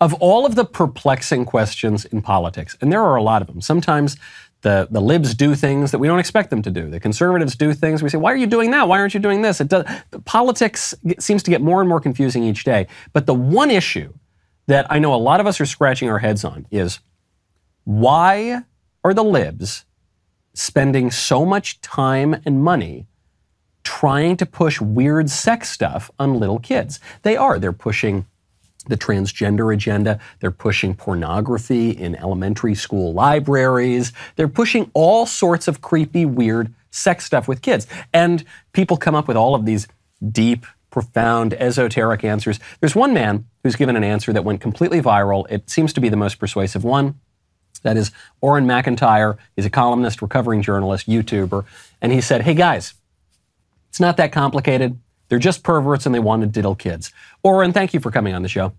Of all of the perplexing questions in politics, and there are a lot of them, sometimes the, the libs do things that we don't expect them to do. The conservatives do things we say, why are you doing that? Why aren't you doing this? It does, politics seems to get more and more confusing each day. But the one issue that I know a lot of us are scratching our heads on is why are the libs spending so much time and money trying to push weird sex stuff on little kids? They are. They're pushing the transgender agenda. They're pushing pornography in elementary school libraries. They're pushing all sorts of creepy, weird sex stuff with kids. And people come up with all of these deep, profound, esoteric answers. There's one man who's given an answer that went completely viral. It seems to be the most persuasive one. That is Auron Macintyre. He's a columnist, recovering journalist, YouTuber. And he said, Hey guys, it's not that complicated. They're just perverts and they want to diddle kids. Auron, thank you for coming on the show.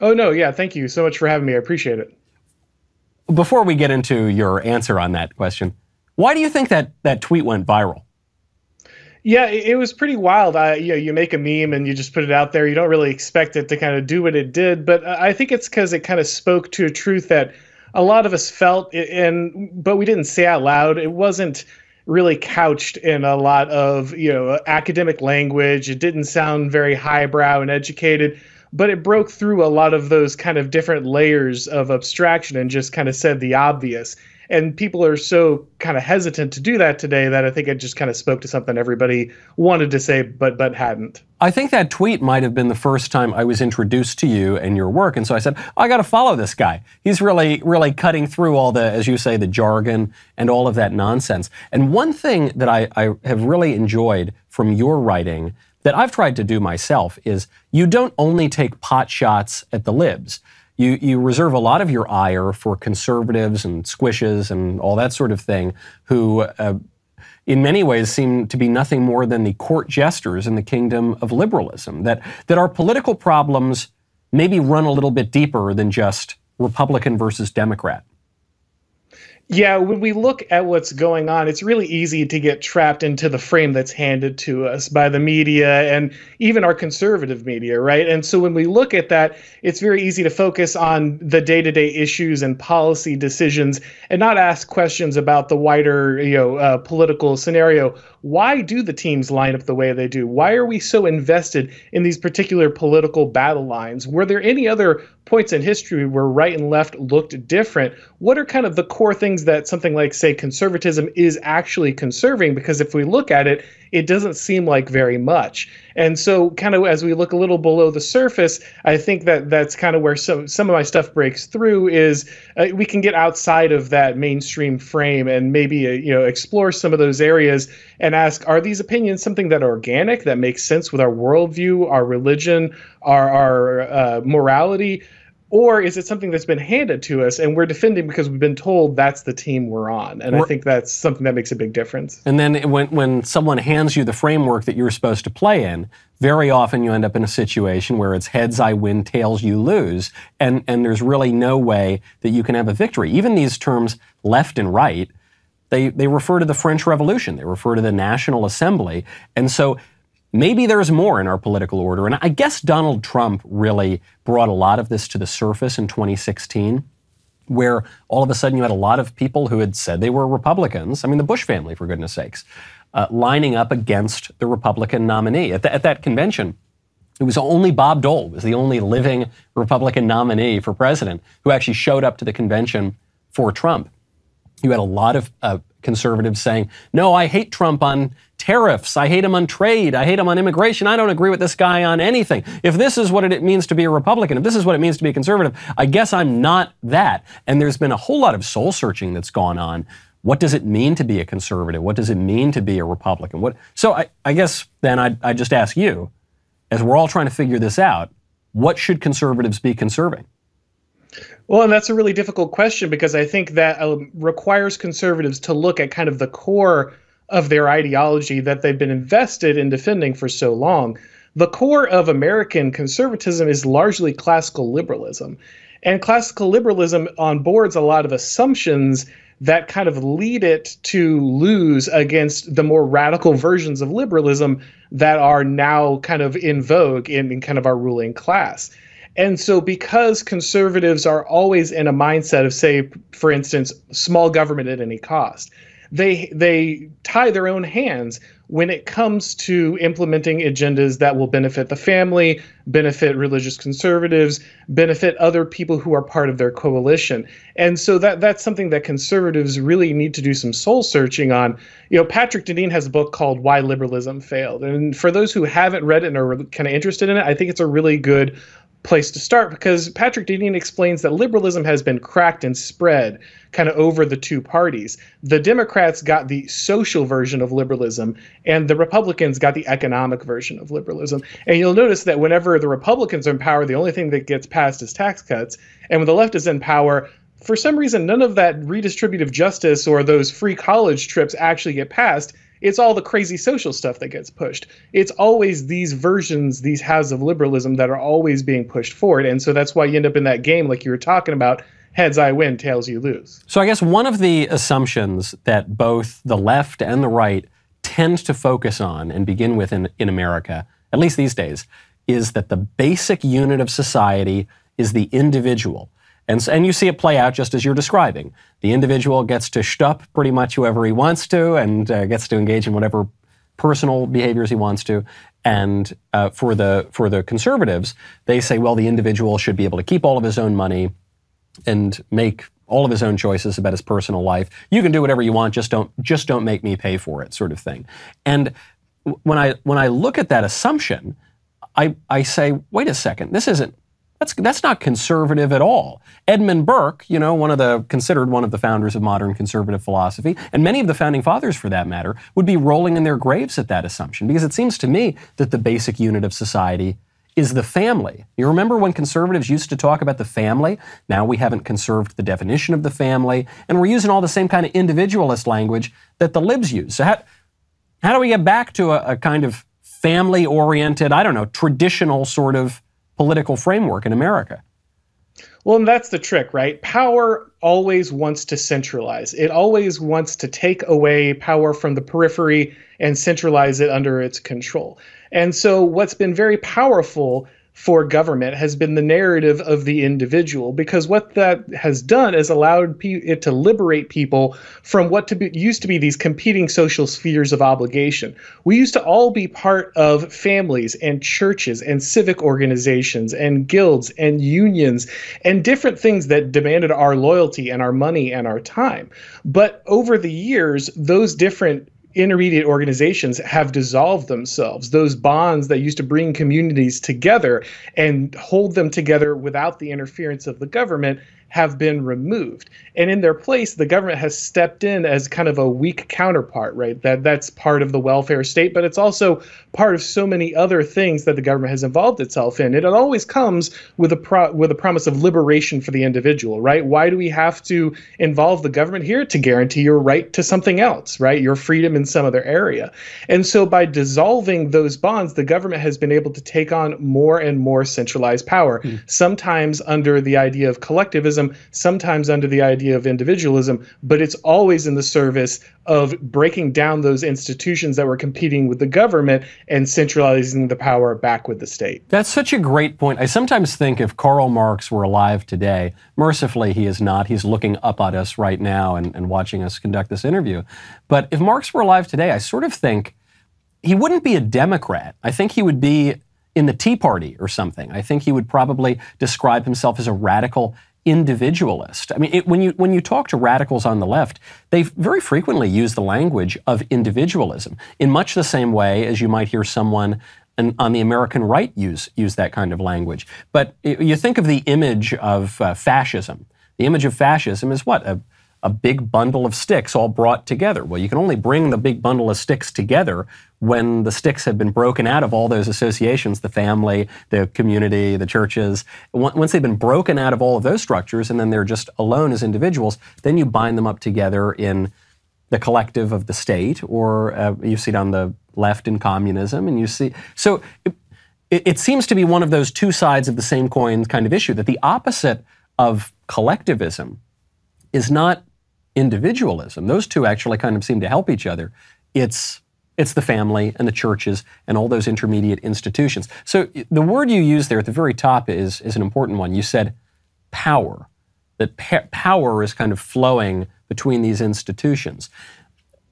Oh, no. Yeah. Thank you so much for having me. I appreciate it. Before we get into your answer on that question, why do you think that that tweet went viral? Yeah, it, was pretty wild. I, you know, you make a meme and you just put it out there. You don't really expect it to kind of do what it did, but I think it's because it kind of spoke to a truth that a lot of us felt, and but we didn't say out loud. It wasn't really couched in a lot of you know academic language. It didn't sound very highbrow and educated, but it broke through a lot of those kind of different layers of abstraction and just kind of said the obvious and people are so kind of hesitant to do that today that I think it just kind of spoke to something everybody wanted to say but but hadn't. I think that tweet might have been the first time I was introduced to you and your work, and so I said, I got to follow this guy. He's really really cutting through all the, as you say, the jargon and all of that nonsense. And one thing that I, I have really enjoyed from your writing that I've tried to do myself is you don't only take pot shots at the libs you, you reserve a lot of your ire for conservatives and squishes and all that sort of thing who, uh, in many ways, seem to be nothing more than the court jesters in the kingdom of liberalism. That, that our political problems maybe run a little bit deeper than just Republican versus Democrat. Yeah, when we look at what's going on, it's really easy to get trapped into the frame that's handed to us by the media and even our conservative media, right? And so when we look at that, it's very easy to focus on the day-to-day issues and policy decisions and not ask questions about the wider, you know, uh, political scenario. Why do the teams line up the way they do? Why are we so invested in these particular political battle lines? Were there any other points in history where right and left looked different, what are kind of the core things that something like, say, conservatism is actually conserving? Because if we look at it, it doesn't seem like very much. And so, kind of as we look a little below the surface, I think that that's kind of where some some of my stuff breaks through. Is uh, we can get outside of that mainstream frame and maybe uh, you know explore some of those areas and ask: Are these opinions something that are organic that makes sense with our worldview, our religion, our our uh, morality? Or is it something that's been handed to us and we're defending because we've been told that's the team we're on? And we're, i think that's something that makes a big difference. And then when, when someone hands you the framework that you're supposed to play in very often you end up in a situation where it's heads i win tails you lose and, and there's really no way that you can have a victory. Even these terms left and right they, they refer to the french revolution. They refer to the national assembly. And so Maybe there's more in our political order. And I guess Donald Trump really brought a lot of this to the surface in 2016, where all of a sudden you had a lot of people who had said they were Republicans. I mean, the Bush family, for goodness sakes, uh, lining up against the Republican nominee. At, the, at that convention, it was only Bob Dole was the only living Republican nominee for president who actually showed up to the convention for Trump. You had a lot of uh, conservatives saying, no, I hate Trump on tariffs. I hate him on trade. I hate him on immigration. I don't agree with this guy on anything. If this is what it means to be a Republican, if this is what it means to be a conservative, I guess I'm not that. And there's been a whole lot of soul searching that's gone on. What does it mean to be a conservative? What does it mean to be a Republican? What, so I, I guess then I, I just ask you, as we're all trying to figure this out, what should conservatives be conserving? Well, and that's a really difficult question because I think that um, requires conservatives to look at kind of the core of their ideology that they've been invested in defending for so long. The core of American conservatism is largely classical liberalism. And classical liberalism onboards a lot of assumptions that kind of lead it to lose against the more radical versions of liberalism that are now kind of in vogue in, in kind of our ruling class. And so, because conservatives are always in a mindset of, say, for instance, small government at any cost, they they tie their own hands when it comes to implementing agendas that will benefit the family, benefit religious conservatives, benefit other people who are part of their coalition. And so that that's something that conservatives really need to do some soul searching on. You know, Patrick Deneen has a book called Why Liberalism Failed. And for those who haven't read it and are kind of interested in it, I think it's a really good place to start because Patrick Deneen explains that liberalism has been cracked and spread kind of over the two parties. The Democrats got the social version of liberalism, and the Republicans got the economic version of liberalism. And you'll notice that whenever the Republicans are in power, the only thing that gets passed is tax cuts. And when the left is in power, for some reason, none of that redistributive justice or those free college trips actually get passed it's all the crazy social stuff that gets pushed. It's always these versions, these halves of liberalism that are always being pushed forward. And so that's why you end up in that game, like you were talking about heads I win, tails you lose. So I guess one of the assumptions that both the left and the right tend to focus on and begin with in, in America, at least these days, is that the basic unit of society is the individual. And, and you see it play out just as you're describing. The individual gets to shtup pretty much whoever he wants to and uh, gets to engage in whatever personal behaviors he wants to. And uh, for the for the conservatives, they say, well, the individual should be able to keep all of his own money and make all of his own choices about his personal life. You can do whatever you want, just don't just don't make me pay for it, sort of thing. And when I when I look at that assumption, I I say, wait a second, this isn't that's, that's not conservative at all. Edmund Burke, you know, one of the considered one of the founders of modern conservative philosophy, and many of the founding fathers for that matter, would be rolling in their graves at that assumption because it seems to me that the basic unit of society is the family. You remember when conservatives used to talk about the family? Now we haven't conserved the definition of the family, and we're using all the same kind of individualist language that the libs use. So how, how do we get back to a, a kind of family oriented, I don't know, traditional sort of political framework in America. Well, and that's the trick, right? Power always wants to centralize. It always wants to take away power from the periphery and centralize it under its control. And so, what's been very powerful for government has been the narrative of the individual because what that has done is allowed it to liberate people from what to be, used to be these competing social spheres of obligation. We used to all be part of families and churches and civic organizations and guilds and unions and different things that demanded our loyalty and our money and our time. But over the years, those different intermediate organizations have dissolved themselves. Those bonds that used to bring communities together and hold them together without the interference of the government have been removed. And in their place, the government has stepped in as kind of a weak counterpart, right? That that's part of the welfare state, but it's also part of so many other things that the government has involved itself in. And it always comes with a pro- with a promise of liberation for the individual, right? Why do we have to involve the government here to guarantee your right to something else, right? Your freedom in some other area. And so by dissolving those bonds, the government has been able to take on more and more centralized power, mm. sometimes under the idea of collectivism sometimes under the idea of individualism, but it's always in the service of breaking down those institutions that were competing with the government and centralizing the power back with the state. That's such a great point. I sometimes think if Karl Marx were alive today, mercifully he is not, he's looking up at us right now and, and watching us conduct this interview. But if Marx were alive today, I sort of think he wouldn't be a Democrat. I think he would be in the Tea Party or something. I think he would probably describe himself as a radical individualist. I mean, it, when you when you talk to radicals on the left, they very frequently use the language of individualism in much the same way as you might hear someone an, on the American right use use that kind of language. But you think of the image of uh, fascism. The image of fascism is what a a big bundle of sticks all brought together. Well, you can only bring the big bundle of sticks together when the sticks have been broken out of all those associations the family, the community, the churches. Once they've been broken out of all of those structures and then they're just alone as individuals, then you bind them up together in the collective of the state, or uh, you see it on the left in communism, and you see. So it, it seems to be one of those two sides of the same coin kind of issue that the opposite of collectivism is not individualism. Those two actually kind of seem to help each other. It's It's the family and the churches and all those intermediate institutions. So the word you use there at the very top is, is an important one. You said power, that pa- power is kind of flowing between these institutions.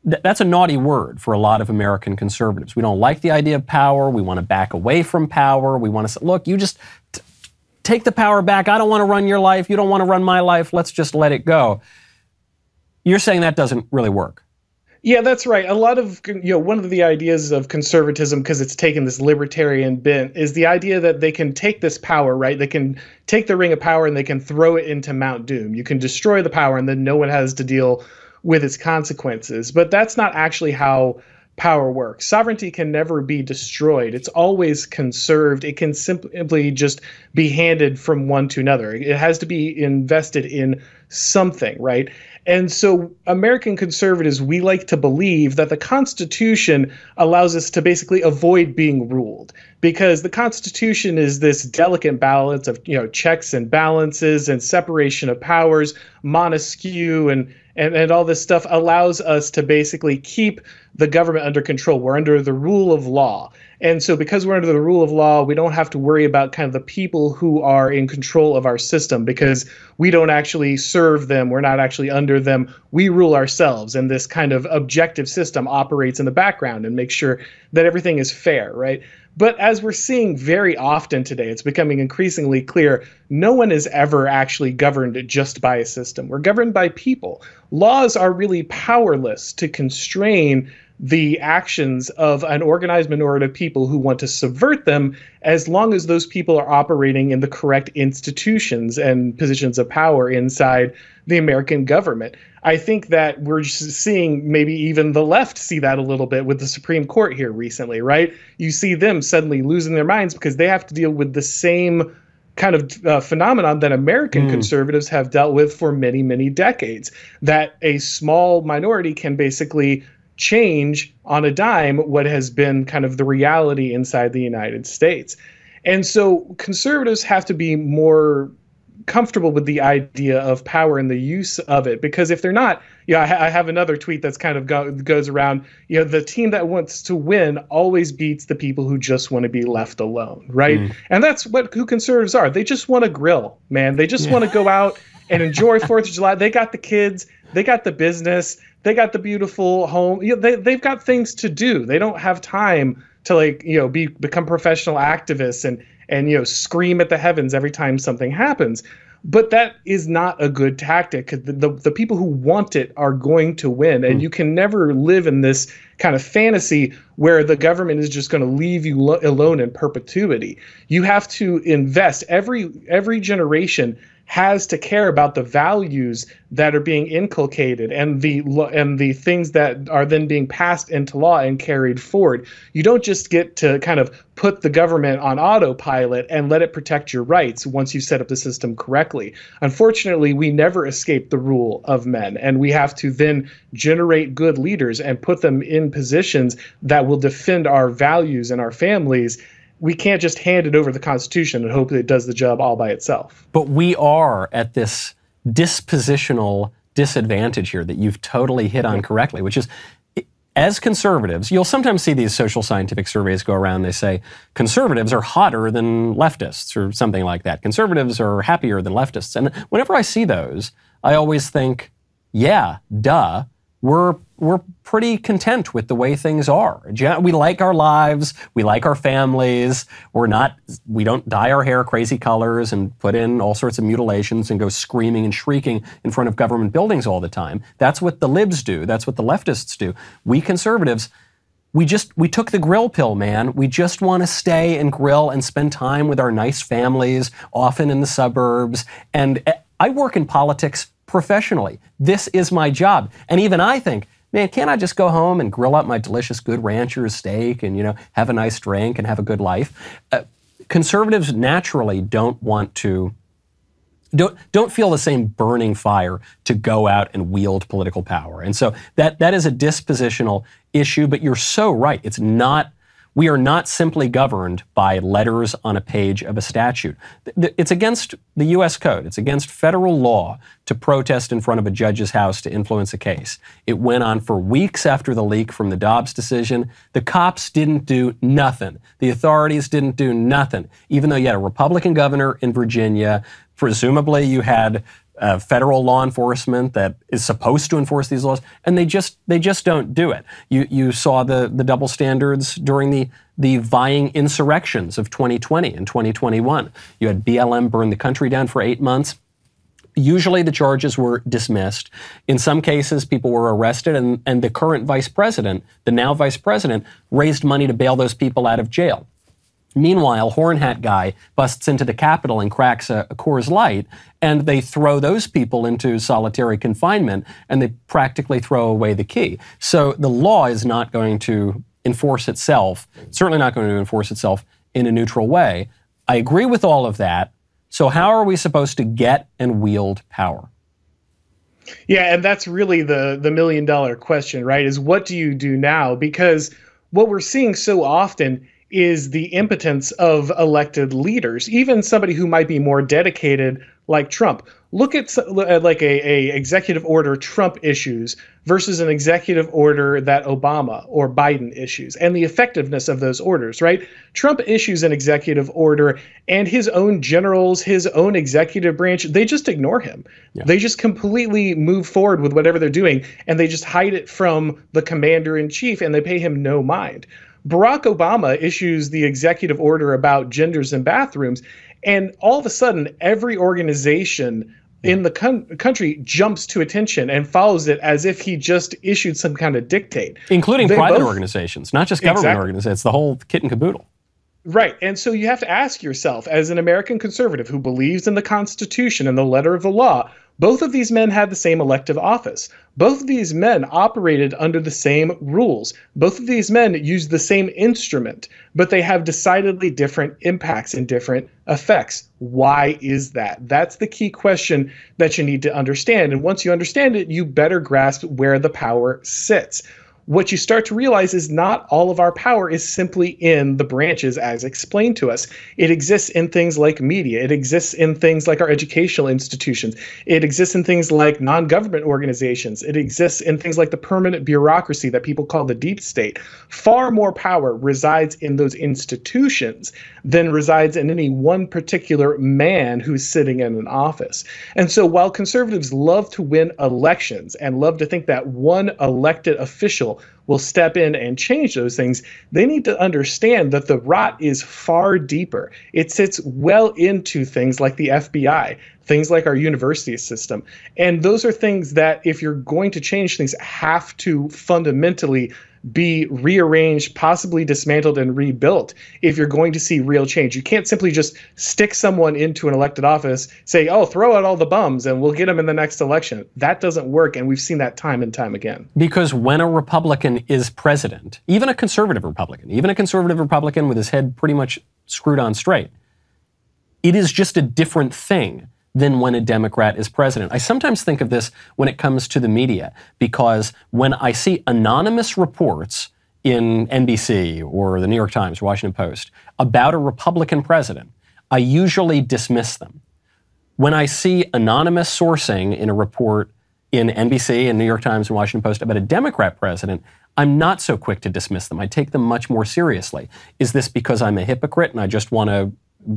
That's a naughty word for a lot of American conservatives. We don't like the idea of power. We want to back away from power. We want to say, look, you just t- take the power back. I don't want to run your life. You don't want to run my life. Let's just let it go. You're saying that doesn't really work. Yeah, that's right. A lot of you know one of the ideas of conservatism because it's taken this libertarian bent is the idea that they can take this power, right? They can take the ring of power and they can throw it into Mount Doom. You can destroy the power and then no one has to deal with its consequences. But that's not actually how power works. Sovereignty can never be destroyed. It's always conserved. It can simply just be handed from one to another. It has to be invested in something, right? And so, American conservatives, we like to believe that the Constitution allows us to basically avoid being ruled because the Constitution is this delicate balance of, you know, checks and balances and separation of powers, Montesquieu, and and, and all this stuff allows us to basically keep the government under control. We're under the rule of law. And so, because we're under the rule of law, we don't have to worry about kind of the people who are in control of our system because we don't actually serve them. We're not actually under them. We rule ourselves. And this kind of objective system operates in the background and makes sure that everything is fair, right? But as we're seeing very often today, it's becoming increasingly clear no one is ever actually governed just by a system. We're governed by people. Laws are really powerless to constrain the actions of an organized minority of people who want to subvert them as long as those people are operating in the correct institutions and positions of power inside the American government. I think that we're seeing maybe even the left see that a little bit with the Supreme Court here recently, right? You see them suddenly losing their minds because they have to deal with the same kind of uh, phenomenon that American mm. conservatives have dealt with for many, many decades. That a small minority can basically change on a dime what has been kind of the reality inside the United States. And so conservatives have to be more comfortable with the idea of power and the use of it because if they're not yeah I, ha- I have another tweet that's kind of go- goes around you know the team that wants to win always beats the people who just want to be left alone right mm. and that's what who conservatives are they just want to grill man they just yeah. want to go out and enjoy fourth of july they got the kids they got the business they got the beautiful home. You know, they, they've got things to do. They don't have time to like you know be become professional activists and and you know scream at the heavens every time something happens. But that is not a good tactic the, the, the people who want it are going to win. And mm. you can never live in this kind of fantasy where the government is just going to leave you lo- alone in perpetuity. You have to invest. Every every generation has to care about the values that are being inculcated and the and the things that are then being passed into law and carried forward. You don't just get to kind of put the government on autopilot and let it protect your rights once you set up the system correctly. Unfortunately, we never escape the rule of men and we have to then generate good leaders and put them in positions that will defend our values and our families we can't just hand it over to the Constitution and hope that it does the job all by itself. But we are at this dispositional disadvantage here that you've totally hit on correctly, which is as conservatives, you'll sometimes see these social scientific surveys go around. They say conservatives are hotter than leftists or something like that. Conservatives are happier than leftists. And whenever I see those, I always think, yeah, duh we're we're pretty content with the way things are. We like our lives, we like our families. We're not we don't dye our hair crazy colors and put in all sorts of mutilations and go screaming and shrieking in front of government buildings all the time. That's what the libs do. That's what the leftists do. We conservatives we just we took the grill pill man we just want to stay and grill and spend time with our nice families often in the suburbs and eh, i work in politics professionally. This is my job. And even I think, man, can't I just go home and grill up my delicious good rancher's steak and, you know, have a nice drink and have a good life? Uh, conservatives naturally don't want to don't don't feel the same burning fire to go out and wield political power. And so that that is a dispositional issue, but you're so right. It's not We are not simply governed by letters on a page of a statute. It's against the U.S. Code, it's against federal law to protest in front of a judge's house to influence a case. It went on for weeks after the leak from the Dobbs decision. The cops didn't do nothing. The authorities didn't do nothing, even though you had a Republican governor in Virginia. Presumably, you had uh, federal law enforcement that is supposed to enforce these laws, and they just they just don't do it. You you saw the the double standards during the the vying insurrections of 2020 and 2021. You had BLM burn the country down for eight months. Usually the charges were dismissed. In some cases, people were arrested, and, and the current vice president, the now vice president, raised money to bail those people out of jail. Meanwhile, Horn Hat Guy busts into the Capitol and cracks a, a Coors Light, and they throw those people into solitary confinement, and they practically throw away the key. So the law is not going to enforce itself, certainly not going to enforce itself in a neutral way. I agree with all of that. So, how are we supposed to get and wield power? Yeah, and that's really the the million dollar question, right? Is what do you do now? Because what we're seeing so often is the impotence of elected leaders, even somebody who might be more dedicated like Trump. Look at uh, like a, a executive order Trump issues versus an executive order that Obama or Biden issues and the effectiveness of those orders, right? Trump issues an executive order and his own generals, his own executive branch, they just ignore him. Yeah. They just completely move forward with whatever they're doing and they just hide it from the commander in chief and they pay him no mind. Barack Obama issues the executive order about genders in bathrooms, and all of a sudden, every organization in the con- country jumps to attention and follows it as if he just issued some kind of dictate, including they private both, organizations, not just government exactly. organizations. It's the whole kit and caboodle. Right. And so you have to ask yourself, as an American conservative who believes in the Constitution and the letter of the law, both of these men had the same elective office. Both of these men operated under the same rules. Both of these men used the same instrument, but they have decidedly different impacts and different effects. Why is that? That's the key question that you need to understand. And once you understand it, you better grasp where the power sits what you start to realize is not all of our power is simply in the branches as explained to us. It exists in things like media, it exists in things like our educational institutions, it exists in things like non government organizations, it exists in things like the permanent bureaucracy that people call the deep state. Far more power resides in those institutions than resides in any one particular man who's sitting in an office. And so while conservatives love to win elections and love to think that one elected official will step in and change those things, they need to understand that the rot is far deeper. It sits well into things like the FBI, things like our university system. And those are things that, if you're going to change things, have to fundamentally be rearranged, possibly dismantled and rebuilt if you're going to see real change. You can't simply just stick someone into an elected office, say, oh, throw out all the bums and we'll get them in the next election. That doesn't work. And we've seen that time and time again. Because when a Republican is president, even a conservative Republican, even a conservative Republican with his head pretty much screwed on straight, it is just a different thing than when a Democrat is president. I sometimes think of this when it comes to the media, because when I see anonymous reports in NBC or the New York Times or Washington Post about a Republican president, I usually dismiss them. When I see anonymous sourcing in a report in NBC and New York Times and Washington Post about a Democrat president, I'm not so quick to dismiss them. I take them much more seriously. Is this because I'm a hypocrite and I just want to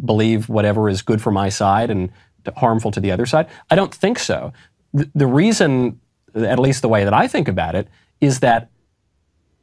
believe whatever is good for my side and harmful to the other side? I don't think so. The, the reason, at least the way that I think about it, is that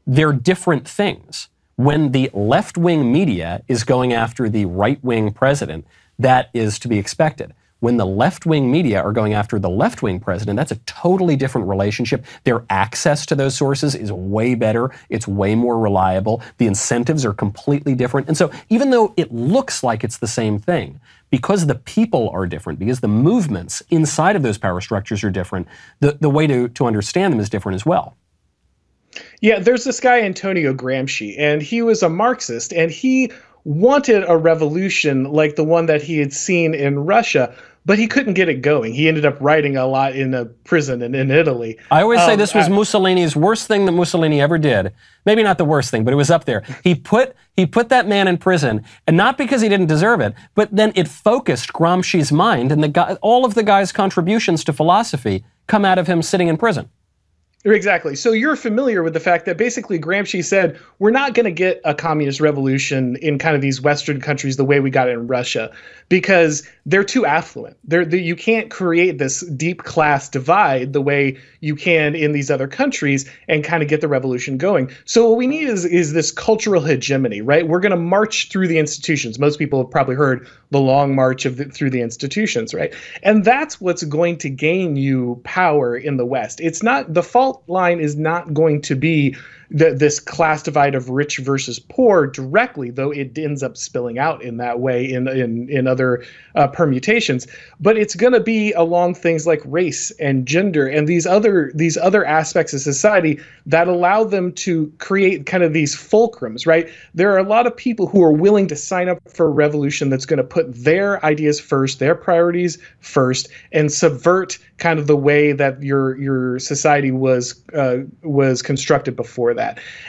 they're different things. When the left wing media is going after the right wing president, that is to be expected. When the left wing media are going after the left wing president, that's a totally different relationship. Their access to those sources is way better. It's way more reliable. The incentives are completely different. And so, even though it looks like it's the same thing, because the people are different, because the movements inside of those power structures are different, the, the way to, to understand them is different as well. Yeah, there's this guy, Antonio Gramsci, and he was a Marxist, and he wanted a revolution like the one that he had seen in Russia, but he couldn't get it going. He ended up writing a lot in a prison in, in Italy. I always say Um, this was I- Mussolini's worst thing that Mussolini ever did. Maybe not the worst thing, but it was up there. He put he put that man in prison, and not because he didn't deserve it, but then it focused Gramsci's mind, and the guy, all of the guy's contributions to philosophy come out of him sitting in prison. Exactly. So you're familiar with the fact that basically Gramsci said we're not going to get a communist revolution in kind of these Western countries the way we got it in Russia because they're too affluent. They're, they, you can't create this deep class divide the way you can in these other countries and kind of get the revolution going. So what we need is is this cultural hegemony, right? We're going to march through the institutions. Most people have probably heard the long march of the, through the institutions, right? And that's what's going to gain you power in the West. It's not the fault line is not going to be this class divide of rich versus poor directly, though it ends up spilling out in that way in in in other uh, permutations. But it's going to be along things like race and gender and these other these other aspects of society that allow them to create kind of these fulcrums. Right? There are a lot of people who are willing to sign up for a revolution that's going to put their ideas first, their priorities first, and subvert kind of the way that your your society was uh, was constructed before that.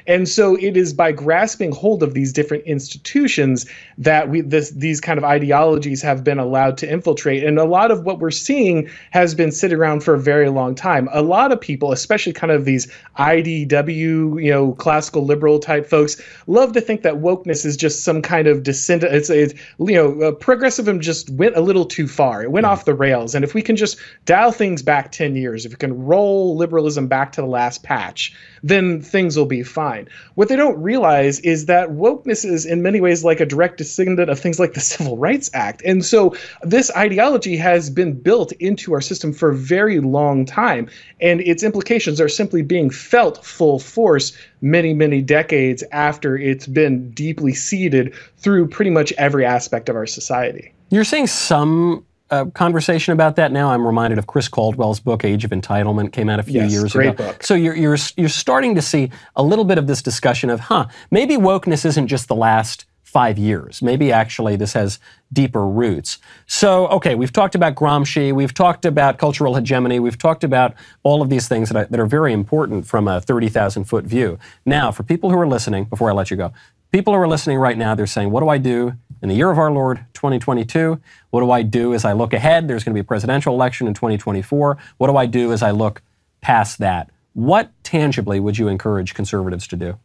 And so it is by grasping hold of these different institutions that we this these kind of ideologies have been allowed to infiltrate. And a lot of what we're seeing has been sitting around for a very long time. A lot of people, especially kind of these IDW, you know, classical liberal type folks, love to think that wokeness is just some kind of descent. It's, it's you know, uh, progressivism just went a little too far. It went off the rails. And if we can just dial things back 10 years, if we can roll liberalism back to the last patch, then things will be fine. What they don't realize is that wokeness is in many ways like a direct descendant of things like the Civil Rights Act. And so this ideology has been built into our system for a very long time. And its implications are simply being felt full force many, many decades after it's been deeply seeded through pretty much every aspect of our society. You're saying some uh, conversation about that now. I'm reminded of Chris Caldwell's book Age of Entitlement came out a few Yes, years great ago. book. So you're you're you're starting to see a little bit of this discussion of, huh, maybe wokeness isn't just the last five years. Maybe actually this has deeper roots. So, okay, we've talked about Gramsci, we've talked about cultural hegemony, we've talked about all of these things that, I, that are very important from a 30,000 foot view. Now, for people who are listening, before I let you go, people who are listening right now, they're saying, what do I do in the year of our Lord 2022? What do I do as I look ahead? There's going to be a presidential election in 2024. What do I do as I look past that? What tangibly would you encourage conservatives to do?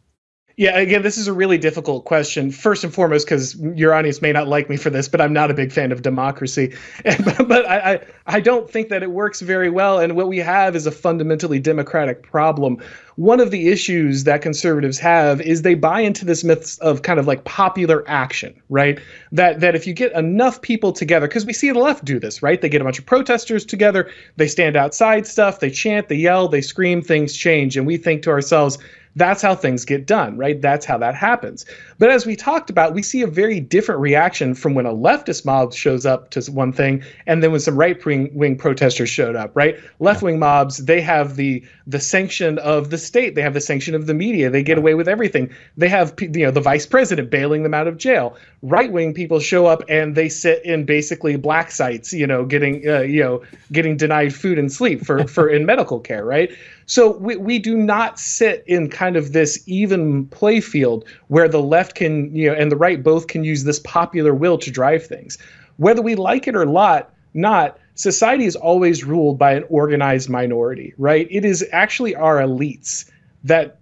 Yeah, again, this is a really difficult question. First and foremost, because your audience may not like me for this, but I'm not a big fan of democracy. but I, I, I don't think that it works very well. And what we have is a fundamentally democratic problem. One of the issues that conservatives have is they buy into this myth of kind of like popular action, right? That that if you get enough people together, because we see the left do this, right? They get a bunch of protesters together, they stand outside stuff, they chant, they yell, they scream, things change, and we think to ourselves, that's how things get done, right? That's how that happens. But as we talked about, we see a very different reaction from when a leftist mob shows up to one thing, and then when some right wing protesters showed up, right? Left wing mobs, they have the the sanction of the state, they have the sanction of the media, they get away with everything. They have you know the vice president bailing them out of jail. Right wing people show up and they sit in basically black sites, you know, getting uh, you know getting denied food and sleep for for in medical care, right? So we, we do not sit in kind of this even play field where the left can, you know, and the right both can use this popular will to drive things. Whether we like it or not, not society is always ruled by an organized minority, right? It is actually our elites that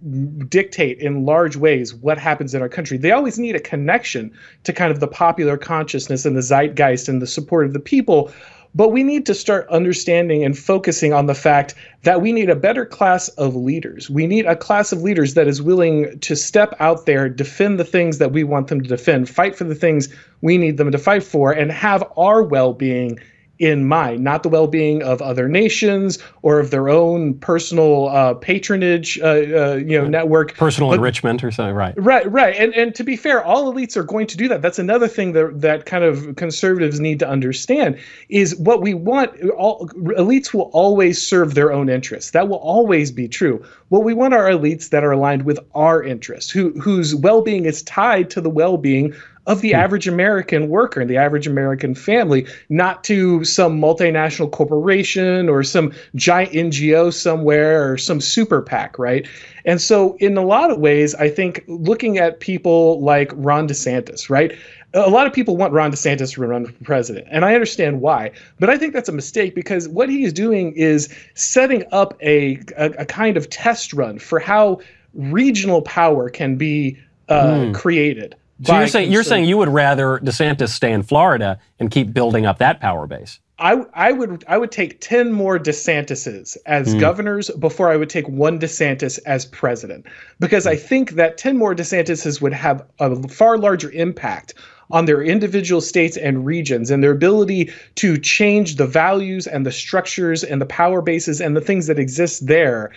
dictate in large ways what happens in our country. They always need a connection to kind of the popular consciousness and the zeitgeist and the support of the people. But we need to start understanding and focusing on the fact that we need a better class of leaders. We need a class of leaders that is willing to step out there, defend the things that we want them to defend, fight for the things we need them to fight for, and have our well being in mind, not the well-being of other nations or of their own personal uh, patronage, uh, uh, you know, network. Personal but- enrichment or something, right? Right, right, and and to be fair, all elites are going to do that. That's another thing that that kind of conservatives need to understand is what we want. All elites will always serve their own interests. That will always be true. What we want are elites that are aligned with our interests, who whose well-being is tied to the well-being of the average American worker and the average American family, not to some multinational corporation or some giant NGO somewhere or some super PAC, right? And so, in a lot of ways, I think looking at people like Ron DeSantis, right? a lot of people want Ron DeSantis to run for president, and I understand why. But I think that's a mistake because what he is doing is setting up a, a, a kind of test run for how regional power can be uh, mm. created. So you're saying you're saying you would rather DeSantis stay in Florida and keep building up that power base. I, I would I would take ten more DeSantises as mm. governors before I would take one DeSantis as president because I think that ten more DeSantises would have a far larger impact on their individual states and regions and their ability to change the values and the structures and the power bases and the things that exist there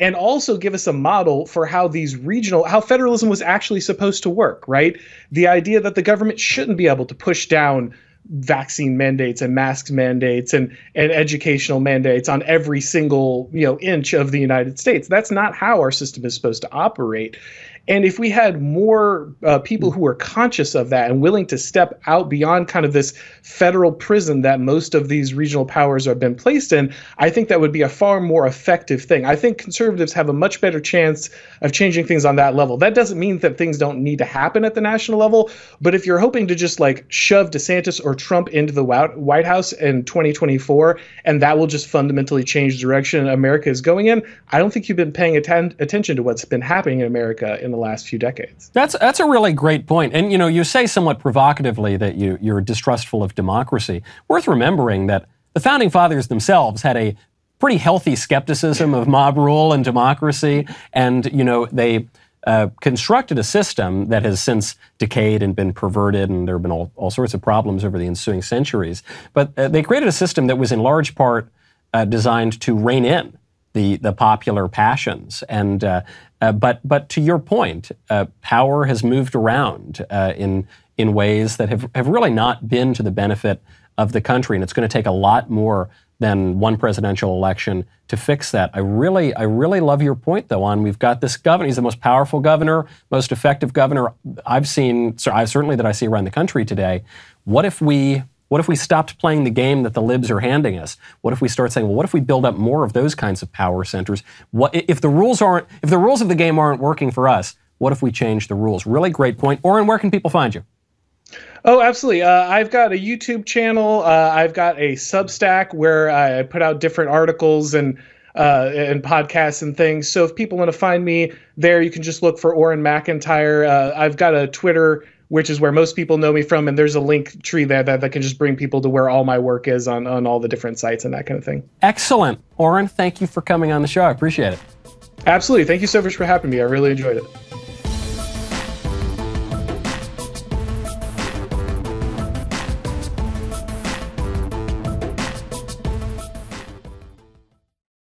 and also give us a model for how these regional how federalism was actually supposed to work right? The idea that the government shouldn't be able to push down vaccine mandates and masks mandates and and educational mandates on every single you know inch of the United States. That's not how our system is supposed to operate and if we had more uh, people who were conscious of that and willing to step out beyond kind of this federal prison that most of these regional powers have been placed in, I think that would be a far more effective thing. I think conservatives have a much better chance of changing things on that level. That doesn't mean that things don't need to happen at the national level, but if you're hoping to just like shove DeSantis or Trump into the White House in 2024 and that will just fundamentally change the direction America is going in, I don't think you've been paying atten- attention to what's been happening in America in the last few decades. That's that's a really great point. And you know, you say somewhat provocatively that you you're distrustful of democracy. Worth remembering that the founding fathers themselves had a pretty healthy skepticism of mob rule and democracy, and you know they. Uh, constructed a system that has since decayed and been perverted, and there have been all, all sorts of problems over the ensuing centuries. But uh, they created a system that was in large part uh, designed to rein in the the popular passions. And uh, but but to your point, uh, power has moved around uh, in in ways that have have really not been to the benefit of the country, and it's going to take a lot more than one presidential election to fix that. I really I really love your point though on we've got this governor. He's the most powerful governor, most effective governor I've seen. certainly that I see around the country today. What if we what if we stopped playing the game that the libs are handing us? What if we start saying, well, what if we build up more of those kinds of power centers? What if the rules aren't if the rules of the game aren't working for us? What if we change the rules? Really great point. Auron, where can people find you? Oh, absolutely. Uh, I've got a YouTube channel. Uh, I've got a Substack where I put out different articles and uh, and podcasts and things. So if people want to find me there, you can just look for Auron Macintyre. Uh, I've got a Twitter which is where most people know me from. And there's a link tree there that, that can just bring people to where all my work is on, on all the different sites and that kind of thing. Excellent. Auron, thank you for coming on the show. I appreciate it. Absolutely. Thank you so much for having me. I really enjoyed it.